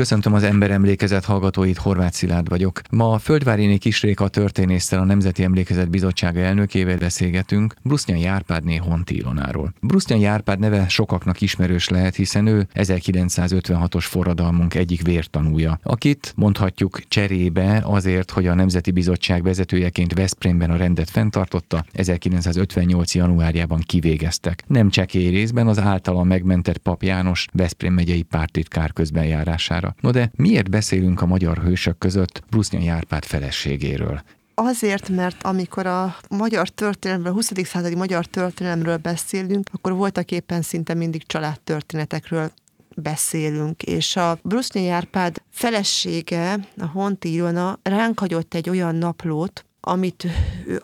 Köszöntöm az ember emlékezet hallgatóit, Horváth Szilárd vagyok. Ma a Földváriné Kisréka történésztel a Nemzeti Emlékezet Bizottsága elnökével beszélgetünk Brusznyai Árpádné Honti Ilonáról. Brusznyai Árpád neve sokaknak ismerős lehet, hiszen ő 1956-os forradalmunk egyik vértanúja, akit mondhatjuk cserébe azért, hogy a Nemzeti Bizottság vezetőjeként Veszprémben a rendet fenntartotta, 1958. januárjában kivégeztek. Nem csekély részben az általa megmentett Pap János Veszprém megyei pártitkár közbenjárására. No de miért beszélünk a magyar hősök között Brusznyai Árpád feleségéről? Azért, mert amikor a magyar történelemről, a 20. századi magyar történelemről beszélünk, akkor voltak éppen szinte mindig családtörténetekről beszélünk, és a Brusznyai Árpád felesége, a Honti Ilona ránk hagyott egy olyan naplót, amit ő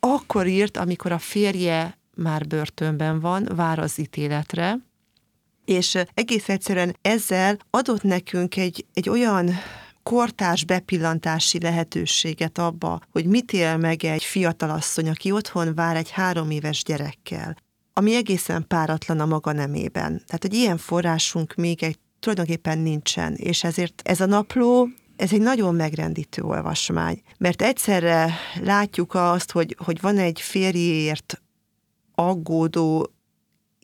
akkor írt, amikor a férje már börtönben van, vár az ítéletre, és egész egyszerűen ezzel adott nekünk egy, egy olyan kortárs bepillantási lehetőséget abba, hogy mit él meg egy fiatalasszony, aki otthon vár egy három éves gyerekkel, ami egészen páratlan a maga nemében. Tehát, hogy ilyen forrásunk még egy tulajdonképpen nincsen, és ezért ez a napló ez egy nagyon megrendítő olvasmány, mert egyszerre látjuk azt, hogy, hogy van egy férjéért aggódó,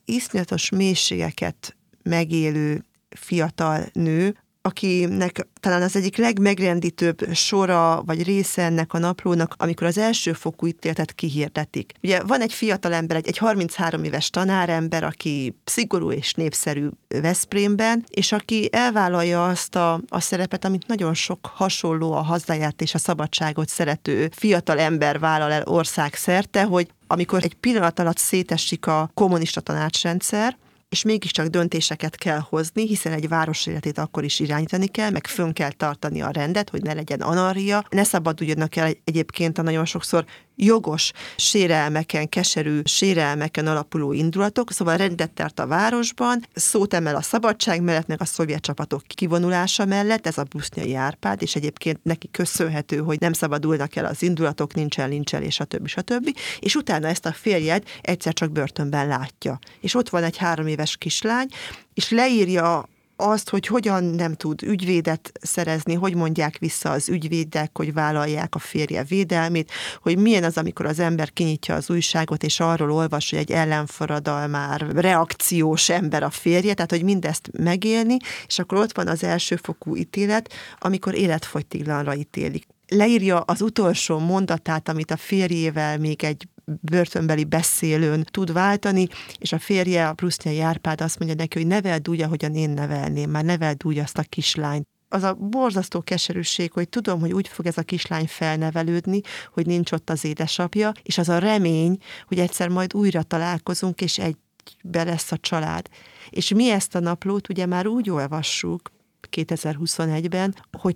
iszonyatos mélységeket megélő fiatal nő, akinek talán az egyik legmegrendítőbb sora vagy része ennek a naplónak, amikor az elsőfokú ítéletet kihirdetik. Ugye van egy fiatal ember, egy, egy 33 éves tanárember, aki szigorú és népszerű Veszprémben, és aki elvállalja azt a, a szerepet, amit nagyon sok hasonló a hazáját és a szabadságot szerető fiatal ember vállal el ország szerte, hogy amikor egy pillanat alatt szétesik a kommunista tanácsrendszer, és mégiscsak döntéseket kell hozni, hiszen egy város életét akkor is irányítani kell, meg fönn kell tartani a rendet, hogy ne legyen anarria, ne szabaduljanak el egyébként a nagyon sokszor jogos sérelmeken, keserű sérelmeken alapuló indulatok, szóval rendet tart a városban, szót emel a szabadság mellett, meg a szovjet csapatok kivonulása mellett, ez a busznyai Árpád, és egyébként neki köszönhető, hogy nem szabadulnak el az indulatok, nincsen lincselés, stb. stb. És utána ezt a férjed egyszer csak börtönben látja. És ott van egy három éves kislány, és leírja azt, hogy hogyan nem tud ügyvédet szerezni, hogy mondják vissza az ügyvédek, hogy vállalják a férje védelmét, hogy milyen az, amikor az ember kinyitja az újságot, és arról olvas, hogy egy ellenforradalmár, reakciós ember a férje, tehát hogy mindezt megélni, és akkor ott van az elsőfokú ítélet, amikor életfogytiglanra ítélik. Leírja az utolsó mondatát, amit a férjével még egy börtönbeli beszélőn tud váltani, és a férje, a Brusznyai Árpád azt mondja neki, hogy neveld úgy, ahogyan én nevelném, már neveld úgy azt a kislányt az a borzasztó keserűség, hogy tudom, hogy úgy fog ez a kislány felnevelődni, hogy nincs ott az édesapja, és az a remény, hogy egyszer majd újra találkozunk, és egybe lesz a család. És mi ezt a naplót ugye már úgy olvassuk 2021-ben, hogy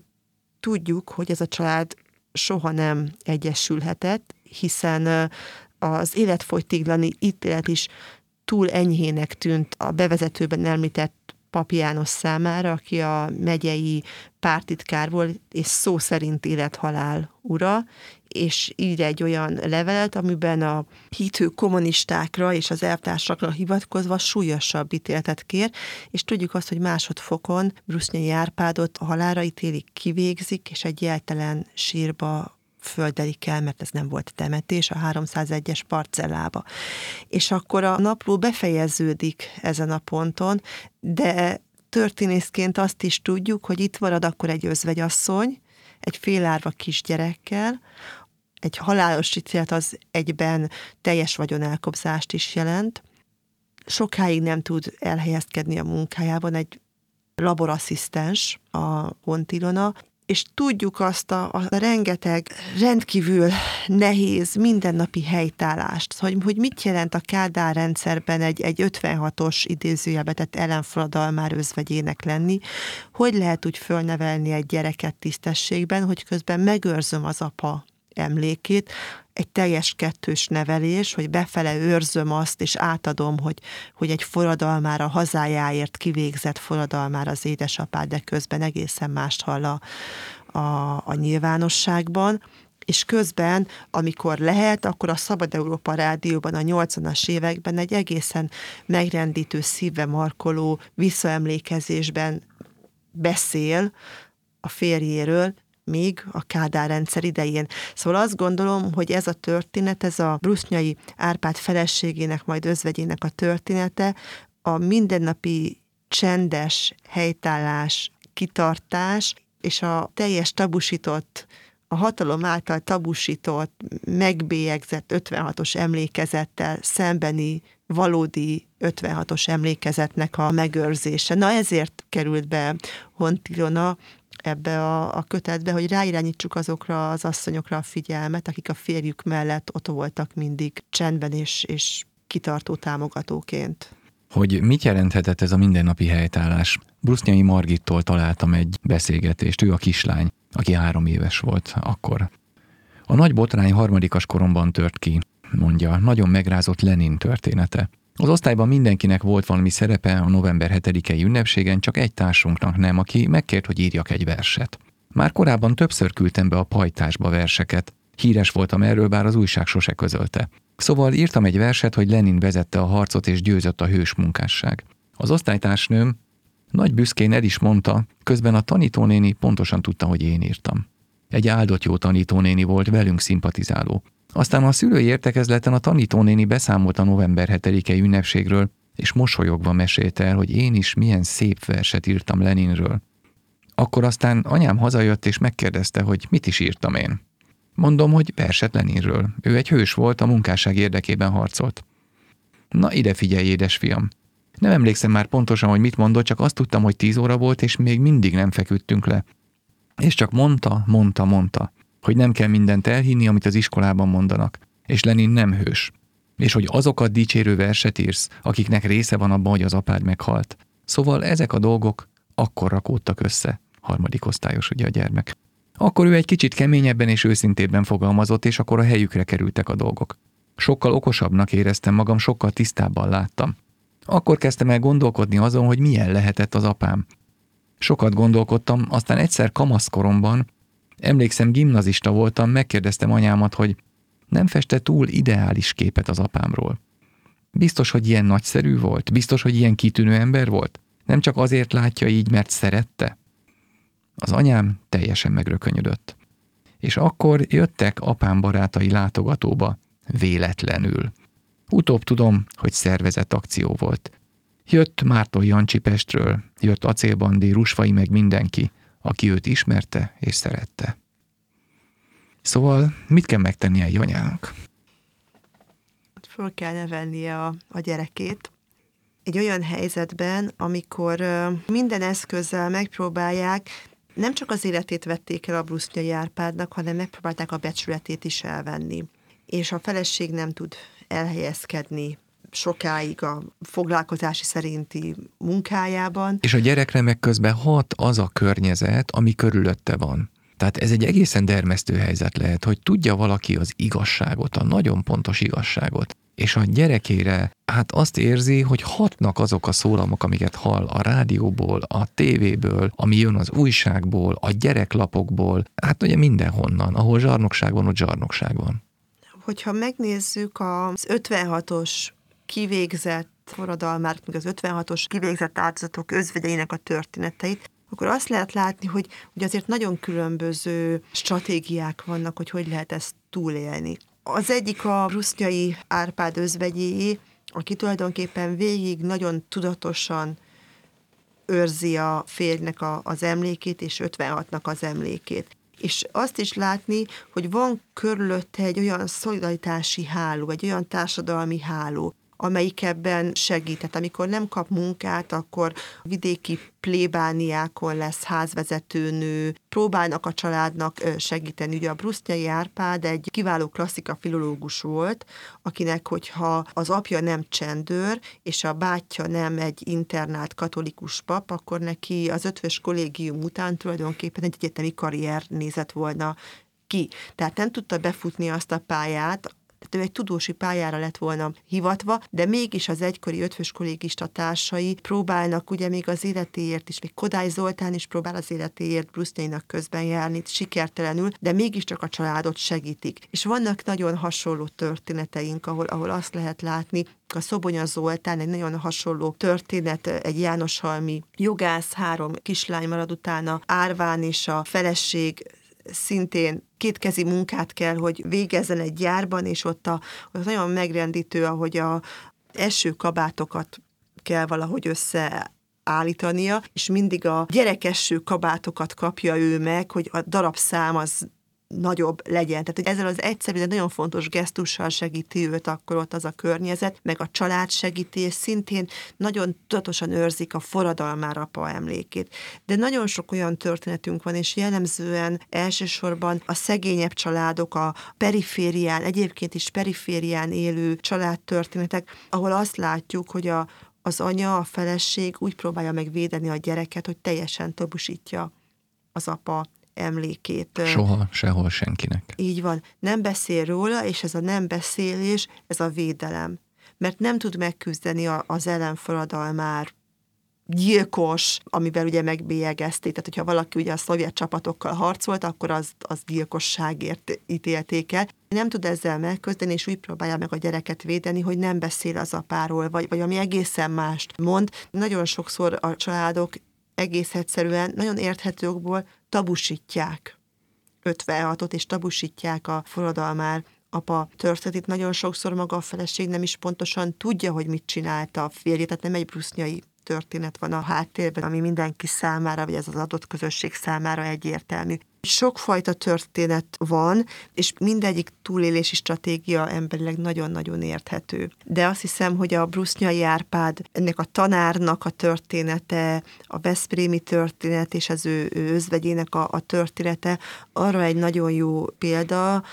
tudjuk, hogy ez a család soha nem egyesülhetett, hiszen az életfogytiglani ítélet is túl enyhének tűnt a bevezetőben említett Pap János számára, aki a megyei pártitkár volt, és szó szerint élethalál ura, és ír egy olyan levelet, amiben a hitő kommunistákra és az elvtársakra hivatkozva súlyosabb ítéletet kér, és tudjuk azt, hogy másodfokon Brusznyai Árpádot a halára ítélik, kivégzik, és egy jeltelen sírba földelik el, mert ez nem volt temetés, a 301-es parcellába. És akkor a napló befejeződik ezen a ponton, de történészként azt is tudjuk, hogy itt marad akkor egy özvegyasszony, egy félárva kisgyerekkel, egy halálos ítélet az egyben teljes vagyonelkobzást is jelent. Sokáig nem tud elhelyezkedni a munkájában egy laborasszisztens, a Hontilona, és tudjuk azt a, a rengeteg rendkívül nehéz mindennapi helytállást, hogy, hogy mit jelent a Kádár rendszerben egy, egy 56-os idézőjelbe tett ellenforradalmár özvegyének lenni, hogy lehet úgy fölnevelni egy gyereket tisztességben, hogy közben megőrzöm az apa emlékét, egy teljes kettős nevelés, hogy befele őrzöm azt, és átadom, hogy, hogy egy forradalmár a hazájáért kivégzett forradalmár az édesapád, de közben egészen mást hall a, a, a nyilvánosságban. És közben, amikor lehet, akkor a Szabad Európa Rádióban a 80-as években egy egészen megrendítő, szívve markoló visszaemlékezésben beszél a férjéről, még a Kádár rendszer idején. Szóval azt gondolom, hogy ez a történet, ez a Brusznyai Árpád feleségének, majd özvegyének a története, a mindennapi csendes helytállás, kitartás, és a teljes tabusított, a hatalom által tabusított, megbélyegzett 56-os emlékezettel szembeni valódi 56-os emlékezetnek a megőrzése. Na ezért került be Hontilona ebbe a, a kötetbe, hogy ráirányítsuk azokra az asszonyokra a figyelmet, akik a férjük mellett ott voltak mindig csendben és, és kitartó támogatóként. Hogy mit jelenthetett ez a mindennapi helytállás? Brusznyai Margittól találtam egy beszélgetést, ő a kislány, aki három éves volt akkor. A nagy botrány harmadikas koromban tört ki, mondja, nagyon megrázott Lenin története. Az osztályban mindenkinek volt valami szerepe a november 7-i ünnepségen, csak egy társunknak nem, aki megkért, hogy írjak egy verset. Már korábban többször küldtem be a pajtásba verseket. Híres voltam erről, bár az újság sose közölte. Szóval írtam egy verset, hogy Lenin vezette a harcot és győzött a hős munkásság. Az osztálytársnőm nagy büszkén el is mondta, közben a tanítónéni pontosan tudta, hogy én írtam. Egy áldott jó tanítónéni volt, velünk szimpatizáló. Aztán a szülői értekezleten a tanítónéni beszámolt a november 7-i ünnepségről, és mosolyogva mesélte el, hogy én is milyen szép verset írtam Leninről. Akkor aztán anyám hazajött és megkérdezte, hogy mit is írtam én. Mondom, hogy verset Leninről. Ő egy hős volt, a munkásság érdekében harcolt. Na ide figyelj, édesfiam! Nem emlékszem már pontosan, hogy mit mondott, csak azt tudtam, hogy tíz óra volt, és még mindig nem feküdtünk le. És csak mondta, mondta, mondta hogy nem kell mindent elhinni, amit az iskolában mondanak, és Lenin nem hős, és hogy azokat dicsérő verset írsz, akiknek része van abban, hogy az apád meghalt. Szóval ezek a dolgok akkor rakódtak össze, harmadik osztályos ugye a gyermek. Akkor ő egy kicsit keményebben és őszintébben fogalmazott, és akkor a helyükre kerültek a dolgok. Sokkal okosabbnak éreztem magam, sokkal tisztábban láttam. Akkor kezdtem el gondolkodni azon, hogy milyen lehetett az apám. Sokat gondolkodtam, aztán egyszer kamaszkoromban Emlékszem, gimnazista voltam, megkérdeztem anyámat, hogy nem feste túl ideális képet az apámról. Biztos, hogy ilyen nagyszerű volt? Biztos, hogy ilyen kitűnő ember volt? Nem csak azért látja így, mert szerette? Az anyám teljesen megrökönyödött. És akkor jöttek apám barátai látogatóba, véletlenül. Utóbb tudom, hogy szervezett akció volt. Jött Márton Jancsi Pestről, jött Acélbandi, Rusfai meg mindenki – aki őt ismerte és szerette. Szóval mit kell megtennie egy anyának? Föl kell nevelnie a, a gyerekét, egy olyan helyzetben, amikor minden eszközzel megpróbálják, nem csak az életét vették el a Brusznyai Árpádnak, hanem megpróbálták a becsületét is elvenni. És a feleség nem tud elhelyezkedni sokáig a foglalkozási szerinti munkájában. És a gyerekre meg közben hat az a környezet, ami körülötte van. Tehát ez egy egészen dermesztő helyzet lehet, hogy tudja valaki az igazságot, a nagyon pontos igazságot, és a gyerekére hát azt érzi, hogy hatnak azok a szólamok, amiket hall a rádióból, a tévéből, ami jön az újságból, a gyereklapokból, hát ugye mindenhonnan, ahol zsarnokság van, ott zsarnokság van. Hogyha megnézzük az 56-os kivégzett forradalmár, meg az 56-os kivégzett áldozatok özvegyeinek a történeteit, akkor azt lehet látni, hogy, hogy azért nagyon különböző stratégiák vannak, hogy hogy lehet ezt túlélni. Az egyik a rusznyai Árpád özvegyéi, aki tulajdonképpen végig nagyon tudatosan őrzi a férjnek a, az emlékét, és 56-nak az emlékét. És azt is látni, hogy van körülötte egy olyan szolidaritási háló, egy olyan társadalmi háló, amelyik ebben segített. Amikor nem kap munkát, akkor vidéki plébániákon lesz házvezetőnő, próbálnak a családnak segíteni. Ugye a Brusznyai Árpád egy kiváló klasszika filológus volt, akinek, hogyha az apja nem csendőr, és a bátyja nem egy internált katolikus pap, akkor neki az ötvös kollégium után tulajdonképpen egy egyetemi karrier nézett volna ki. Tehát nem tudta befutni azt a pályát, tehát ő egy tudósi pályára lett volna hivatva, de mégis az egykori ötvös kollégista társai próbálnak ugye még az életéért is, még Kodály Zoltán is próbál az életéért Brusznyainak közben járni, sikertelenül, de mégiscsak a családot segítik. És vannak nagyon hasonló történeteink, ahol, ahol azt lehet látni, a Szobonya Zoltán egy nagyon hasonló történet, egy Jánoshalmi jogász, három kislány marad utána, Árván és a feleség szintén kétkezi munkát kell, hogy végezzen egy gyárban, és ott, a, ott nagyon megrendítő, ahogy a eső kabátokat kell valahogy össze állítania, és mindig a gyerekesső kabátokat kapja ő meg, hogy a darabszám az nagyobb legyen. Tehát, hogy ezzel az egyszerű, de nagyon fontos gesztussal segíti őt akkor ott az a környezet, meg a család segíti, és szintén nagyon tudatosan őrzik a forradalmára apa emlékét. De nagyon sok olyan történetünk van, és jellemzően elsősorban a szegényebb családok, a periférián, egyébként is periférián élő családtörténetek, ahol azt látjuk, hogy a, az anya, a feleség úgy próbálja megvédeni a gyereket, hogy teljesen tobusítja az apa emlékét. Soha, sehol senkinek. Így van. Nem beszél róla, és ez a nem beszélés, ez a védelem. Mert nem tud megküzdeni az ellenforradalmár gyilkos, amivel ugye megbélyegezték, tehát hogyha valaki ugye a szovjet csapatokkal harcolt, akkor az, az gyilkosságért ítélték el. Nem tud ezzel megközdeni, és úgy próbálja meg a gyereket védeni, hogy nem beszél az apáról, vagy, vagy ami egészen mást mond. Nagyon sokszor a családok egész egyszerűen nagyon érthető okból tabusítják 56-ot, és tabusítják a forradalmár apa történetét. Nagyon sokszor maga a feleség nem is pontosan tudja, hogy mit csinálta a férje, tehát nem egy brusznyai történet van a háttérben, ami mindenki számára, vagy ez az adott közösség számára egyértelmű. Sokfajta történet van, és mindegyik túlélési stratégia emberileg nagyon-nagyon érthető. De azt hiszem, hogy a Brusznyai Árpád, ennek a tanárnak a története, a Veszprémi történet és az ő, ő özvegyének a, a története arra egy nagyon jó példa,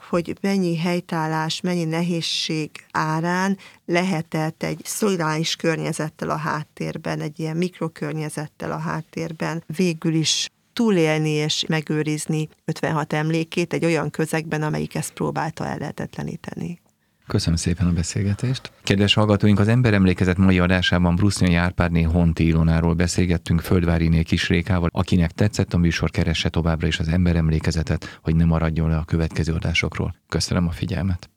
hogy mennyi helytállás, mennyi nehézség árán lehetett egy szolidáris környezettel a háttérben, egy ilyen mikrokörnyezettel a háttérben végül is túlélni és megőrizni 56 emlékét egy olyan közegben, amelyik ezt próbálta ellehetetleníteni. Köszönöm szépen a beszélgetést. Kedves hallgatóink, az Emberemlékezet mai adásában Brusznyai Árpádné Honti Ilonáról beszélgettünk Földváriné Kisrékával, akinek tetszett a műsor, keresse továbbra is az Emberemlékezetet, hogy ne maradjon le a következő adásokról. Köszönöm a figyelmet.